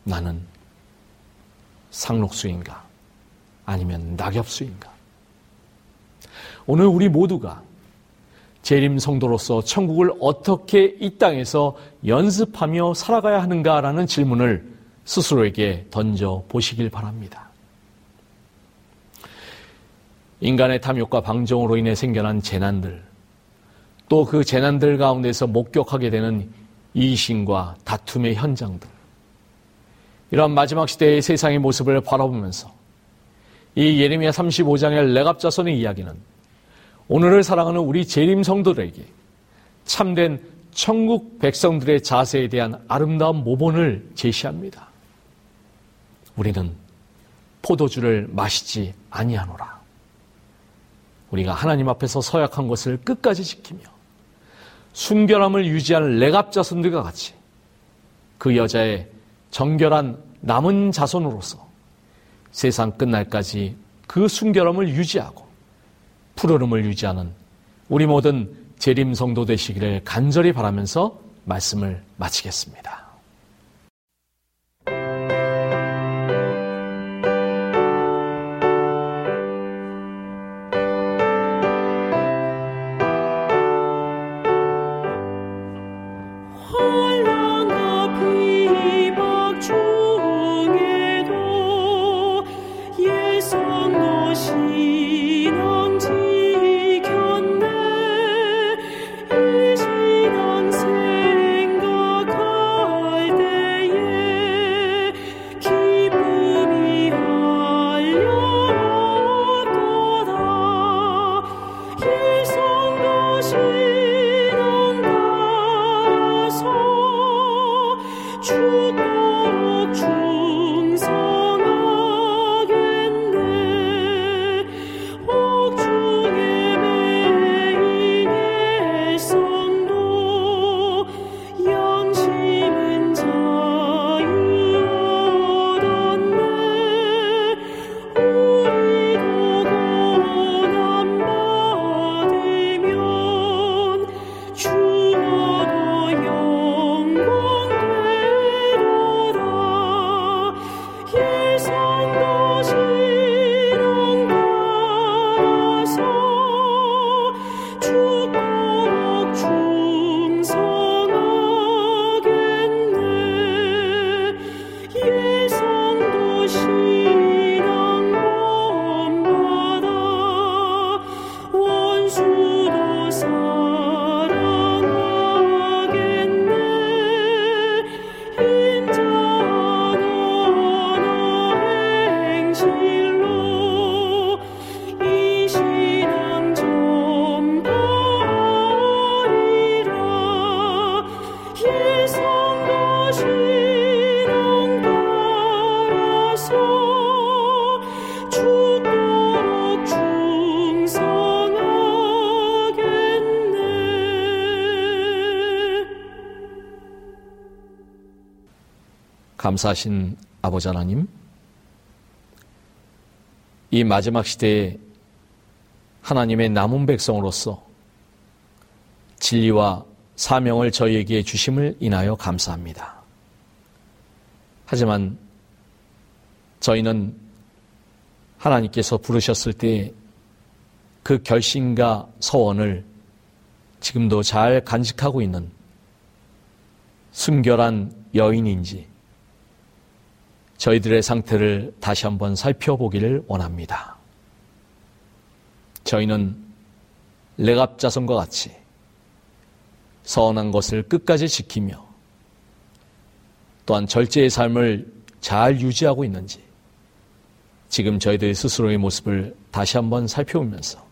나는 상록수인가? 아니면 낙엽수인가? 오늘 우리 모두가 재림 성도로서 천국을 어떻게 이 땅에서 연습하며 살아가야 하는가라는 질문을 스스로에게 던져 보시길 바랍니다. 인간의 탐욕과 방종으로 인해 생겨난 재난들, 또 그 재난들 가운데서 목격하게 되는 이신과 다툼의 현장들, 이런 마지막 시대의 세상의 모습을 바라보면서 이 예레미야 35장의 레갑자손의 이야기는 오늘을 사랑하는 우리 재림 성도들에게 참된 천국 백성들의 자세에 대한 아름다운 모본을 제시합니다. 우리는 포도주를 마시지 아니하노라. 우리가 하나님 앞에서 서약한 것을 끝까지 지키며 순결함을 유지하는 레갑 자손들과 같이 그 여자의 정결한 남은 자손으로서 세상 끝날까지 그 순결함을 유지하고 푸르름을 유지하는 우리 모든 재림 성도 되시기를 간절히 바라면서 말씀을 마치겠습니다. 감사하신 아버지 하나님, 이 마지막 시대에 하나님의 남은 백성으로서 진리와 사명을 저희에게 주심을 인하여 감사합니다. 하지만 저희는 하나님께서 부르셨을 때 그 결심과 서원을 지금도 잘 간직하고 있는 순결한 여인인지 저희들의 상태를 다시 한번 살펴보기를 원합니다. 저희는 레갑자손과 같이 서운한 것을 끝까지 지키며 또한 절제의 삶을 잘 유지하고 있는지 지금 저희들 스스로의 모습을 다시 한번 살펴보면서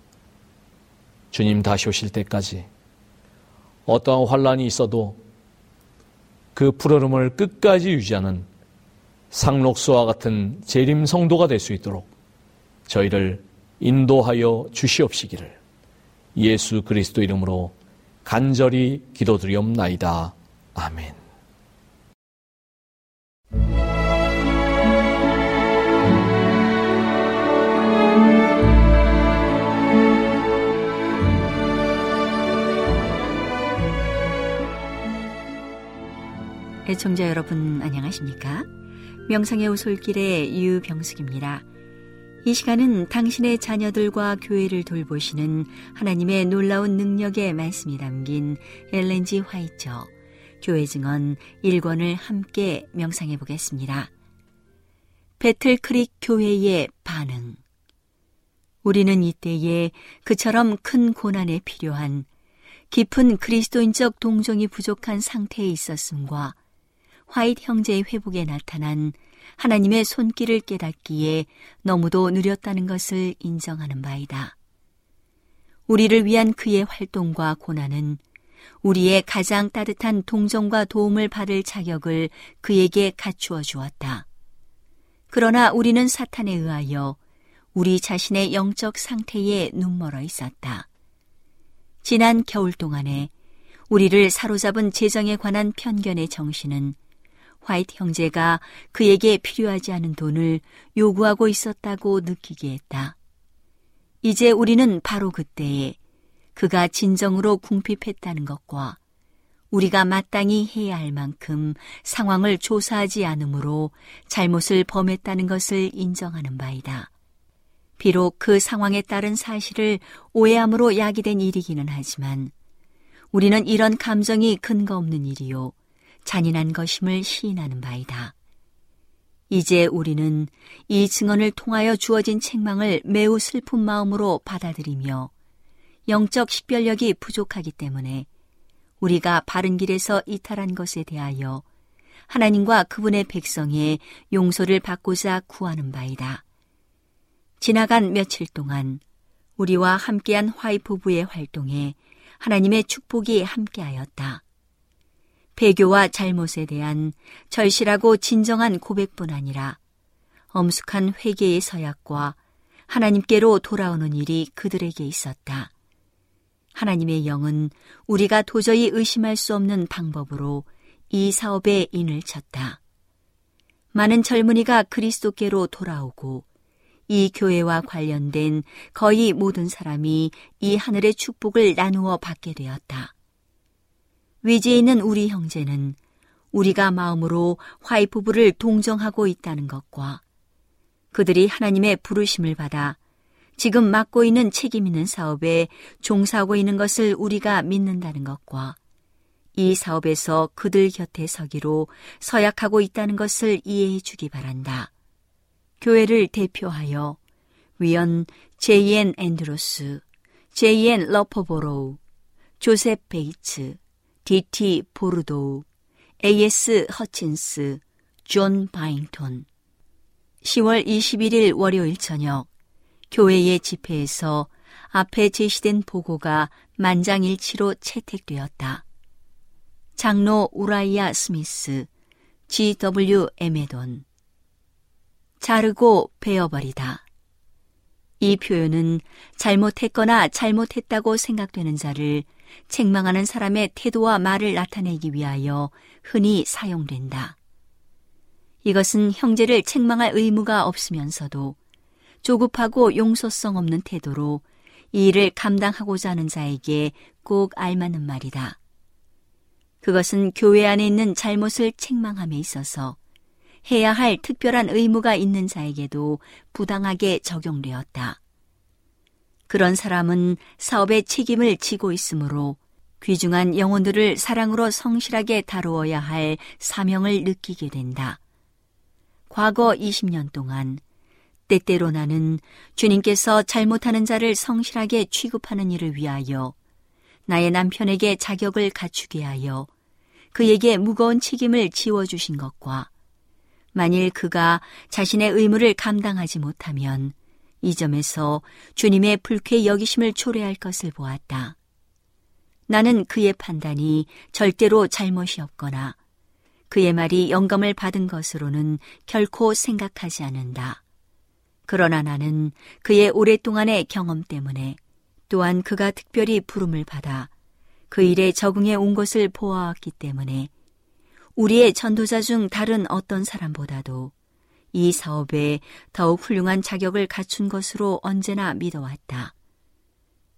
주님 다시 오실 때까지 어떠한 환란이 있어도 그 푸르름을 끝까지 유지하는 상록수와 같은 재림 성도가 될 수 있도록 저희를 인도하여 주시옵시기를 예수 그리스도 이름으로 간절히 기도드리옵나이다. 아멘. 애청자 여러분 안녕하십니까? 명상의 오솔길의 유병숙입니다. 이 시간은 당신의 자녀들과 교회를 돌보시는 하나님의 놀라운 능력의 말씀이 담긴 엘렌지 화이처 교회 증언 1권을 함께 명상해 보겠습니다. 배틀크릭 교회의 반응 우리는 이때에 그처럼 큰 고난에 필요한 깊은 그리스도인적 동정이 부족한 상태에 있었음과 화이트 형제의 회복에 나타난 하나님의 손길을 깨닫기에 너무도 느렸다는 것을 인정하는 바이다. 우리를 위한 그의 활동과 고난은 우리의 가장 따뜻한 동정과 도움을 받을 자격을 그에게 갖추어 주었다. 그러나 우리는 사탄에 의하여 우리 자신의 영적 상태에 눈멀어 있었다. 지난 겨울 동안에 우리를 사로잡은 재정에 관한 편견의 정신은 화이트 형제가 그에게 필요하지 않은 돈을 요구하고 있었다고 느끼게 했다. 이제 우리는 바로 그때에 그가 진정으로 궁핍했다는 것과 우리가 마땅히 해야 할 만큼 상황을 조사하지 않으므로 잘못을 범했다는 것을 인정하는 바이다. 비록 그 상황에 따른 사실을 오해함으로 야기된 일이기는 하지만 우리는 이런 감정이 근거 없는 일이요. 잔인한 것임을 시인하는 바이다. 이제 우리는 이 증언을 통하여 주어진 책망을 매우 슬픈 마음으로 받아들이며 영적 식별력이 부족하기 때문에 우리가 바른 길에서 이탈한 것에 대하여 하나님과 그분의 백성의 용서를 받고자 구하는 바이다. 지나간 며칠 동안 우리와 함께한 화이 부부의 활동에 하나님의 축복이 함께하였다. 배교와 잘못에 대한 절실하고 진정한 고백뿐 아니라 엄숙한 회개의 서약과 하나님께로 돌아오는 일이 그들에게 있었다. 하나님의 영은 우리가 도저히 의심할 수 없는 방법으로 이 사업에 인을 쳤다. 많은 젊은이가 그리스도께로 돌아오고 이 교회와 관련된 거의 모든 사람이 이 하늘의 축복을 나누어 받게 되었다. 위지에 있는 우리 형제는 우리가 마음으로 화이 부부를 동정하고 있다는 것과 그들이 하나님의 부르심을 받아 지금 맡고 있는 책임 있는 사업에 종사하고 있는 것을 우리가 믿는다는 것과 이 사업에서 그들 곁에 서기로 서약하고 있다는 것을 이해해 주기 바란다. 교회를 대표하여 위원 J.N. 앤드루스, J.N. 러프버로우, 조셉 베이츠, D.T. 보르도우, A.S. 허친스, 존 바잉톤. 10월 21일 월요일 저녁 교회의 집회에서 앞에 제시된 보고가 만장일치로 채택되었다. 장로 우라이아 스미스, G.W. 에메돈. 자르고 베어버리다. 이 표현은 잘못했거나 잘못했다고 생각되는 자를 책망하는 사람의 태도와 말을 나타내기 위하여 흔히 사용된다. 이것은 형제를 책망할 의무가 없으면서도 조급하고 용서성 없는 태도로 이 일을 감당하고자 하는 자에게 꼭 알맞는 말이다. 그것은 교회 안에 있는 잘못을 책망함에 있어서 해야 할 특별한 의무가 있는 자에게도 부당하게 적용되었다. 그런 사람은 사업의 책임을 지고 있으므로 귀중한 영혼들을 사랑으로 성실하게 다루어야 할 사명을 느끼게 된다. 과거 20년 동안 때때로 나는 주님께서 잘못하는 자를 성실하게 취급하는 일을 위하여 나의 남편에게 자격을 갖추게 하여 그에게 무거운 책임을 지워주신 것과 만일 그가 자신의 의무를 감당하지 못하면 이 점에서 주님의 불쾌 여기심을 초래할 것을 보았다. 나는 그의 판단이 절대로 잘못이 없거나 그의 말이 영감을 받은 것으로는 결코 생각하지 않는다. 그러나 나는 그의 오랫동안의 경험 때문에 또한 그가 특별히 부름을 받아 그 일에 적응해 온 것을 보아왔기 때문에 우리의 전도자 중 다른 어떤 사람보다도 이 사업에 더욱 훌륭한 자격을 갖춘 것으로 언제나 믿어왔다.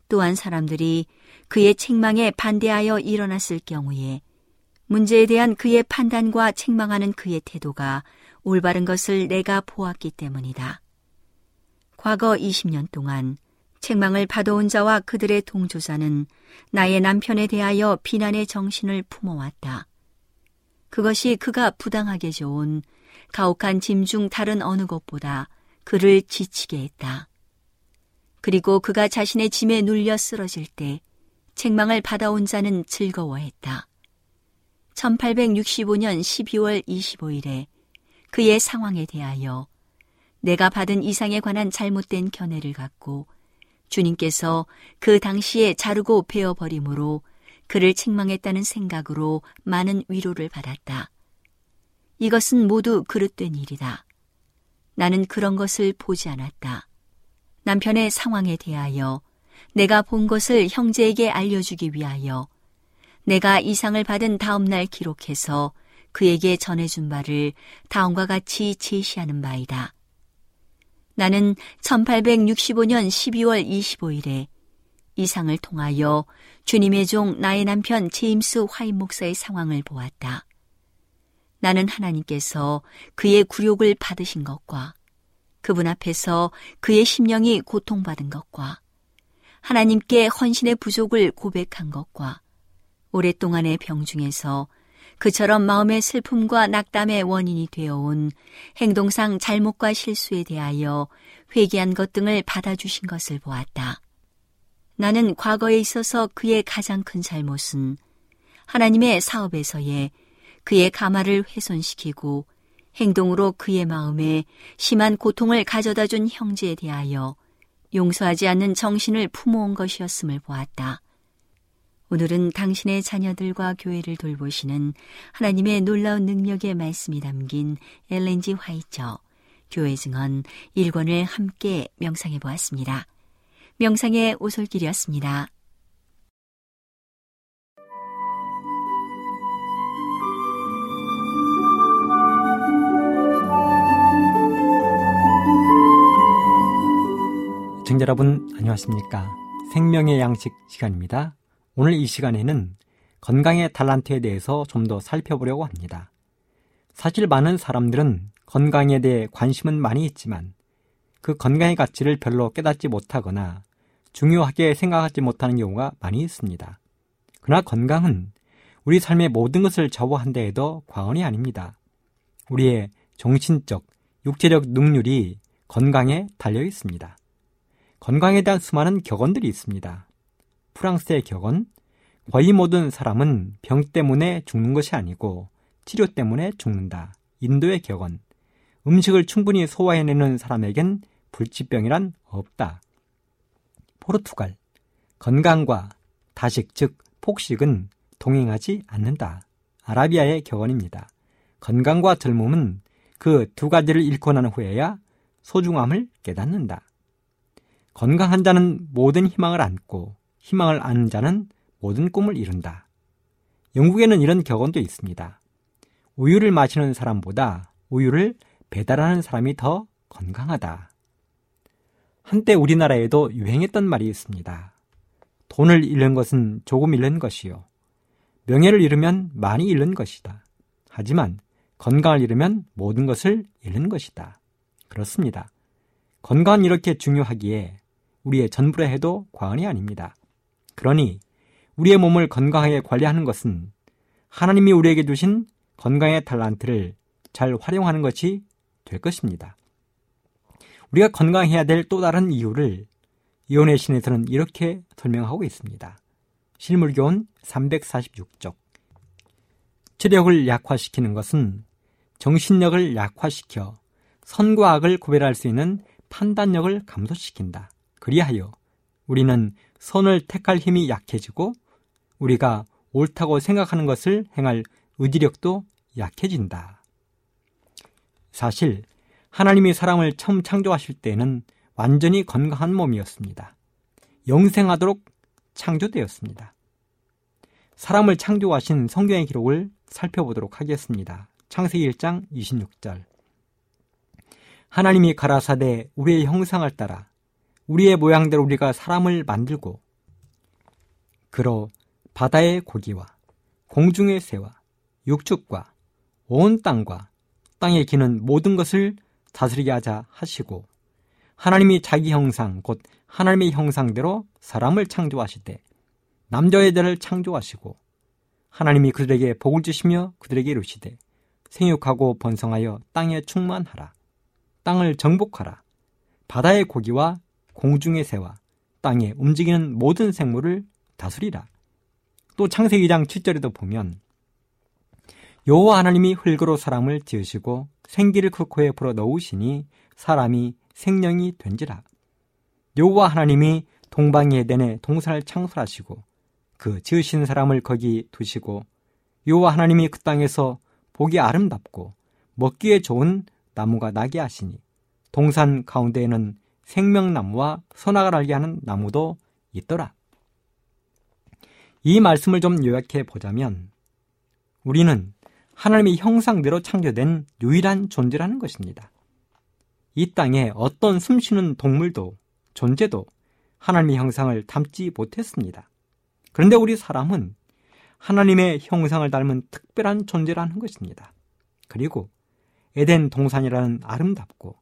또한 사람들이 그의 책망에 반대하여 일어났을 경우에 문제에 대한 그의 판단과 책망하는 그의 태도가 올바른 것을 내가 보았기 때문이다. 과거 20년 동안 책망을 받아온 자와 그들의 동조자는 나의 남편에 대하여 비난의 정신을 품어왔다. 그것이 그가 부당하게 좋은 가혹한 짐 중 다른 어느 것보다 그를 지치게 했다. 그리고 그가 자신의 짐에 눌려 쓰러질 때 책망을 받아온 자는 즐거워했다. 1865년 12월 25일에 그의 상황에 대하여 내가 받은 이상에 관한 잘못된 견해를 갖고 주님께서 그 당시에 자르고 베어버림으로 그를 책망했다는 생각으로 많은 위로를 받았다. 이것은 모두 그릇된 일이다. 나는 그런 것을 보지 않았다. 남편의 상황에 대하여 내가 본 것을 형제에게 알려주기 위하여 내가 이상을 받은 다음날 기록해서 그에게 전해준 바를 다음과 같이 제시하는 바이다. 나는 1865년 12월 25일에 이 상을 통하여 주님의 종 나의 남편 제임스 화인 목사의 상황을 보았다. 나는 하나님께서 그의 굴욕을 받으신 것과 그분 앞에서 그의 심령이 고통받은 것과 하나님께 헌신의 부족을 고백한 것과 오랫동안의 병 중에서 그처럼 마음의 슬픔과 낙담의 원인이 되어온 행동상 잘못과 실수에 대하여 회개한 것 등을 받아주신 것을 보았다. 나는 과거에 있어서 그의 가장 큰 잘못은 하나님의 사업에서의 그의 가마를 훼손시키고 행동으로 그의 마음에 심한 고통을 가져다 준 형제에 대하여 용서하지 않는 정신을 품어온 것이었음을 보았다. 오늘은 당신의 자녀들과 교회를 돌보시는 하나님의 놀라운 능력의 말씀이 담긴 엘렌지 화이처 교회 증언 1권을 함께 명상해 보았습니다. 명상의 오솔길이었습니다. 청자 여러분 안녕하십니까 생명의 양식 시간입니다 오늘 이 시간에는 건강의 달란트에 대해서 좀 더 살펴보려고 합니다 사실 많은 사람들은 건강에 대해 관심은 많이 있지만 그 건강의 가치를 별로 깨닫지 못하거나 중요하게 생각하지 못하는 경우가 많이 있습니다. 그러나 건강은 우리 삶의 모든 것을 좌우한다 해도 과언이 아닙니다. 우리의 정신적, 육체적 능률이 건강에 달려 있습니다. 건강에 대한 수많은 격언들이 있습니다. 프랑스의 격언, 거의 모든 사람은 병 때문에 죽는 것이 아니고 치료 때문에 죽는다. 인도의 격언, 음식을 충분히 소화해내는 사람에겐 불치병이란 없다. 포르투갈, 건강과 다식, 즉 폭식은 동행하지 않는다. 아라비아의 격언입니다. 건강과 젊음은 그 두 가지를 잃고 난 후에야 소중함을 깨닫는다. 건강한 자는 모든 희망을 안고 희망을 아는 자는 모든 꿈을 이룬다. 영국에는 이런 격언도 있습니다. 우유를 마시는 사람보다 우유를 배달하는 사람이 더 건강하다. 한때 우리나라에도 유행했던 말이 있습니다. 돈을 잃는 것은 조금 잃는 것이요. 명예를 잃으면 많이 잃는 것이다. 하지만 건강을 잃으면 모든 것을 잃는 것이다. 그렇습니다. 건강은 이렇게 중요하기에 우리의 전부라 해도 과언이 아닙니다. 그러니 우리의 몸을 건강하게 관리하는 것은 하나님이 우리에게 주신 건강의 달란트를 잘 활용하는 것이 될 것입니다. 우리가 건강해야 될 또 다른 이유를 이혼의 신에서는 이렇게 설명하고 있습니다. 실물교훈 346쪽. 체력을 약화시키는 것은 정신력을 약화시켜 선과 악을 구별할 수 있는 판단력을 감소시킨다. 그리하여 우리는 선을 택할 힘이 약해지고 우리가 옳다고 생각하는 것을 행할 의지력도 약해진다. 사실 하나님이 사람을 처음 창조하실 때는 완전히 건강한 몸이었습니다. 영생하도록 창조되었습니다. 사람을 창조하신 성경의 기록을 살펴보도록 하겠습니다. 창세기 1장 26절. 하나님이 가라사대 우리의 형상을 따라 우리의 모양대로 우리가 사람을 만들고 그로 바다의 고기와 공중의 새와 육축과 온 땅과 땅에 기는 모든 것을 다스리게 하자 하시고 하나님이 자기 형상 곧 하나님의 형상대로 사람을 창조하시되 남자 여자를 창조하시고 하나님이 그들에게 복을 주시며 그들에게 이르시되 생육하고 번성하여 땅에 충만하라. 땅을 정복하라. 바다의 고기와 공중의 새와 땅에 움직이는 모든 생물을 다스리라 또 창세기 2장 7절에도 보면 여호와 하나님이 흙으로 사람을 지으시고 생기를 그 코에 불어 넣으시니 사람이 생명이 된지라. 여호와 하나님이 동방의 에덴에 동산을 창설하시고 그 지으신 사람을 거기 두시고 여호와 하나님이 그 땅에서 보기 아름답고 먹기에 좋은 나무가 나게 하시니 동산 가운데에는 생명나무와 선악을 알게 하는 나무도 있더라. 이 말씀을 좀 요약해 보자면 우리는 하나님의 형상대로 창조된 유일한 존재라는 것입니다. 이 땅에 어떤 숨쉬는 동물도 존재도 하나님의 형상을 담지 못했습니다. 그런데 우리 사람은 하나님의 형상을 닮은 특별한 존재라는 것입니다. 그리고 에덴 동산이라는 아름답고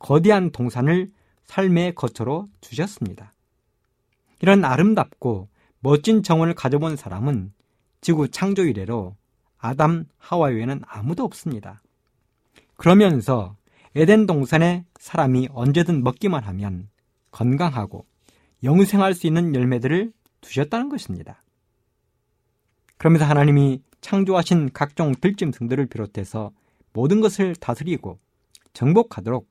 거대한 동산을 삶의 거처로 주셨습니다. 이런 아름답고 멋진 정원을 가져본 사람은 지구 창조 이래로 아담, 하와 외에는 아무도 없습니다. 그러면서 에덴 동산에 사람이 언제든 먹기만 하면 건강하고 영생할 수 있는 열매들을 두셨다는 것입니다. 그러면서 하나님이 창조하신 각종 들짐승들을 비롯해서 모든 것을 다스리고 정복하도록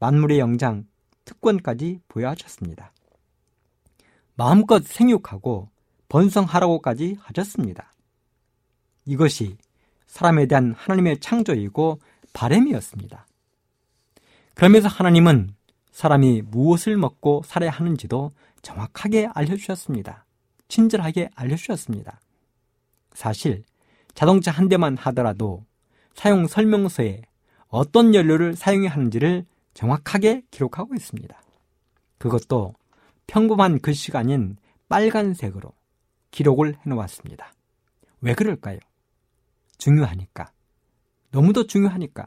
만물의 영장, 특권까지 부여하셨습니다. 마음껏 생육하고 번성하라고까지 하셨습니다. 이것이 사람에 대한 하나님의 창조이고 바램이었습니다. 그러면서 하나님은 사람이 무엇을 먹고 살아야 하는지도 정확하게 알려주셨습니다. 친절하게 알려주셨습니다. 사실 자동차 한 대만 하더라도 사용 설명서에 어떤 연료를 사용해야 하는지를 정확하게 기록하고 있습니다. 그것도 평범한 글씨가 아닌 빨간색으로 기록을 해놓았습니다. 왜 그럴까요? 중요하니까. 너무도 중요하니까.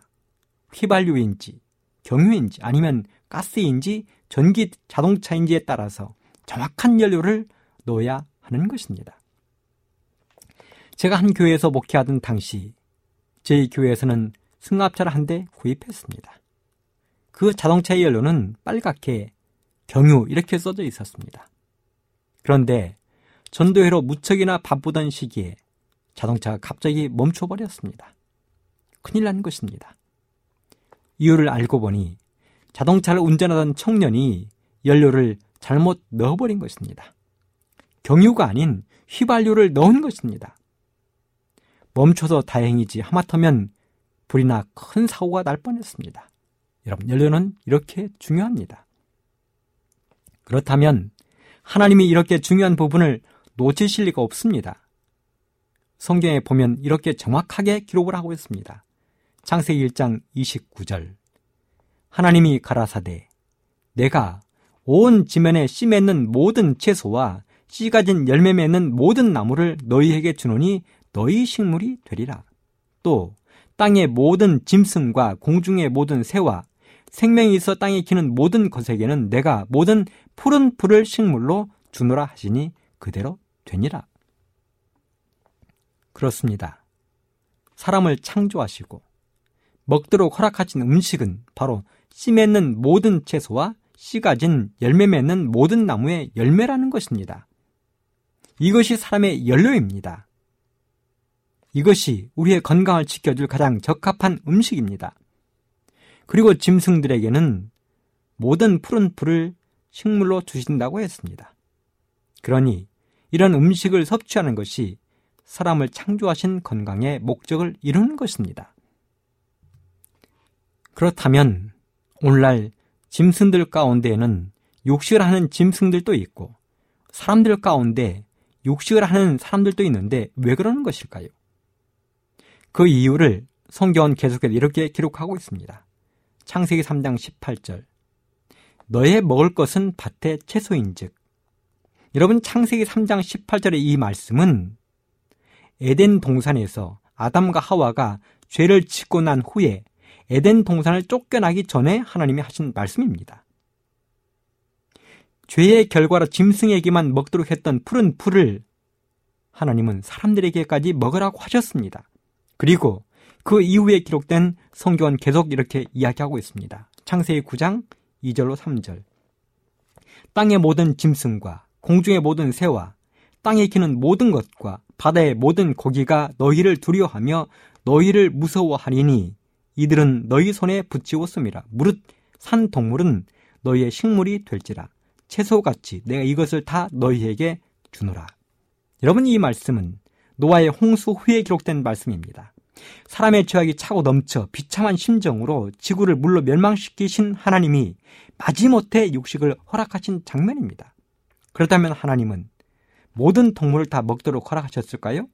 휘발유인지, 경유인지, 아니면 가스인지, 전기 자동차인지에 따라서 정확한 연료를 넣어야 하는 것입니다. 제가 한 교회에서 목회하던 당시 저희 교회에서는 승합차를 한 대 구입했습니다. 그 자동차의 연료는 빨갛게 경유 이렇게 써져 있었습니다. 그런데 전도회로 무척이나 바쁘던 시기에 자동차가 갑자기 멈춰버렸습니다. 큰일 난 것입니다. 이유를 알고 보니 자동차를 운전하던 청년이 연료를 잘못 넣어버린 것입니다. 경유가 아닌 휘발유를 넣은 것입니다. 멈춰서 다행이지 하마터면 불이나 큰 사고가 날 뻔했습니다. 여러분, 연료는 이렇게 중요합니다. 그렇다면 하나님이 이렇게 중요한 부분을 놓치실 리가 없습니다. 성경에 보면 이렇게 정확하게 기록을 하고 있습니다. 창세기 1장 29절. 하나님이 가라사대 내가 온 지면에 씨 맺는 모든 채소와 씨 가진 열매 맺는 모든 나무를 너희에게 주노니 너희 식물이 되리라. 또 땅의 모든 짐승과 공중의 모든 새와 생명이 있어 땅에 기는 모든 것에게는 내가 모든 푸른 풀을 식물로 주노라 하시니 그대로 되니라. 그렇습니다. 사람을 창조하시고 먹도록 허락하신 음식은 바로 씨 맺는 모든 채소와 씨 가진 열매 맺는 모든 나무의 열매라는 것입니다. 이것이 사람의 연료입니다. 이것이 우리의 건강을 지켜줄 가장 적합한 음식입니다. 그리고 짐승들에게는 모든 푸른 풀을 식물로 주신다고 했습니다. 그러니 이런 음식을 섭취하는 것이 사람을 창조하신 건강의 목적을 이루는 것입니다. 그렇다면 오늘날 짐승들 가운데에는 육식을 하는 짐승들도 있고 사람들 가운데 육식을 하는 사람들도 있는데 왜 그러는 것일까요? 그 이유를 성경은 계속해서 이렇게 기록하고 있습니다. 창세기 3장 18절. 너의 먹을 것은 밭의 채소인즉. 여러분 창세기 3장 18절의 이 말씀은 에덴 동산에서 아담과 하와가 죄를 짓고 난 후에 에덴 동산을 쫓겨나기 전에 하나님이 하신 말씀입니다. 죄의 결과로 짐승에게만 먹도록 했던 푸른 풀을 하나님은 사람들에게까지 먹으라고 하셨습니다. 그리고 그 이후에 기록된 성경은 계속 이렇게 이야기하고 있습니다. 창세기 9장 2절로 3절. 땅의 모든 짐승과 공중의 모든 새와 땅에 기는 모든 것과 바다의 모든 고기가 너희를 두려워하며 너희를 무서워하리니 이들은 너희 손에 붙이었음이라. 무릇 산 동물은 너희의 식물이 될지라. 채소같이 내가 이것을 다 너희에게 주노라. 여러분 이 말씀은 노아의 홍수 후에 기록된 말씀입니다. 사람의 죄악이 차고 넘쳐 비참한 심정으로 지구를 물로 멸망시키신 하나님이 마지못해 육식을 허락하신 장면입니다. 그렇다면 하나님은 모든 동물을 다 먹도록 허락하셨을까요?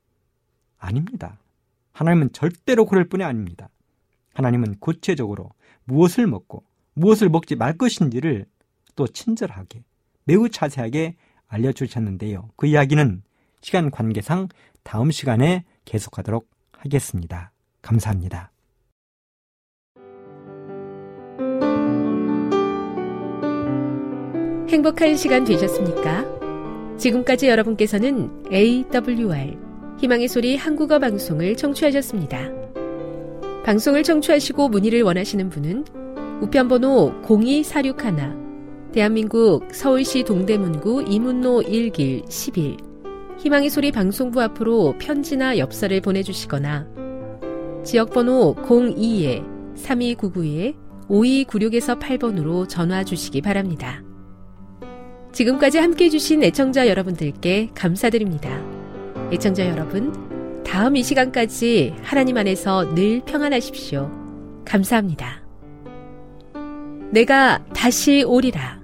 아닙니다. 하나님은 절대로 그럴 뿐이 아닙니다. 하나님은 구체적으로 무엇을 먹고 무엇을 먹지 말 것인지를 또 친절하게 매우 자세하게 알려주셨는데요. 그 이야기는 시간 관계상 다음 시간에 계속하도록 하겠습니다. 감사합니다. 행복한 시간 되셨습니까? 지금까지 여러분께서는 AWR 희망의 소리 한국어 방송을 청취하셨습니다. 방송을 청취하시고 문의를 원하시는 분은 우편번호 02461 대한민국 서울시 동대문구 이문로 1길 11 희망의 소리 방송부 앞으로 편지나 엽서를 보내주시거나 지역번호 02-3299-5296에서 8번으로 전화 주시기 바랍니다. 지금까지 함께 해주신 애청자 여러분들께 감사드립니다. 애청자 여러분, 다음 이 시간까지 하나님 안에서 늘 평안하십시오. 감사합니다. 내가 다시 오리라.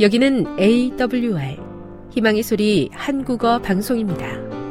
여기는 AWR 희망의 소리 한국어 방송입니다.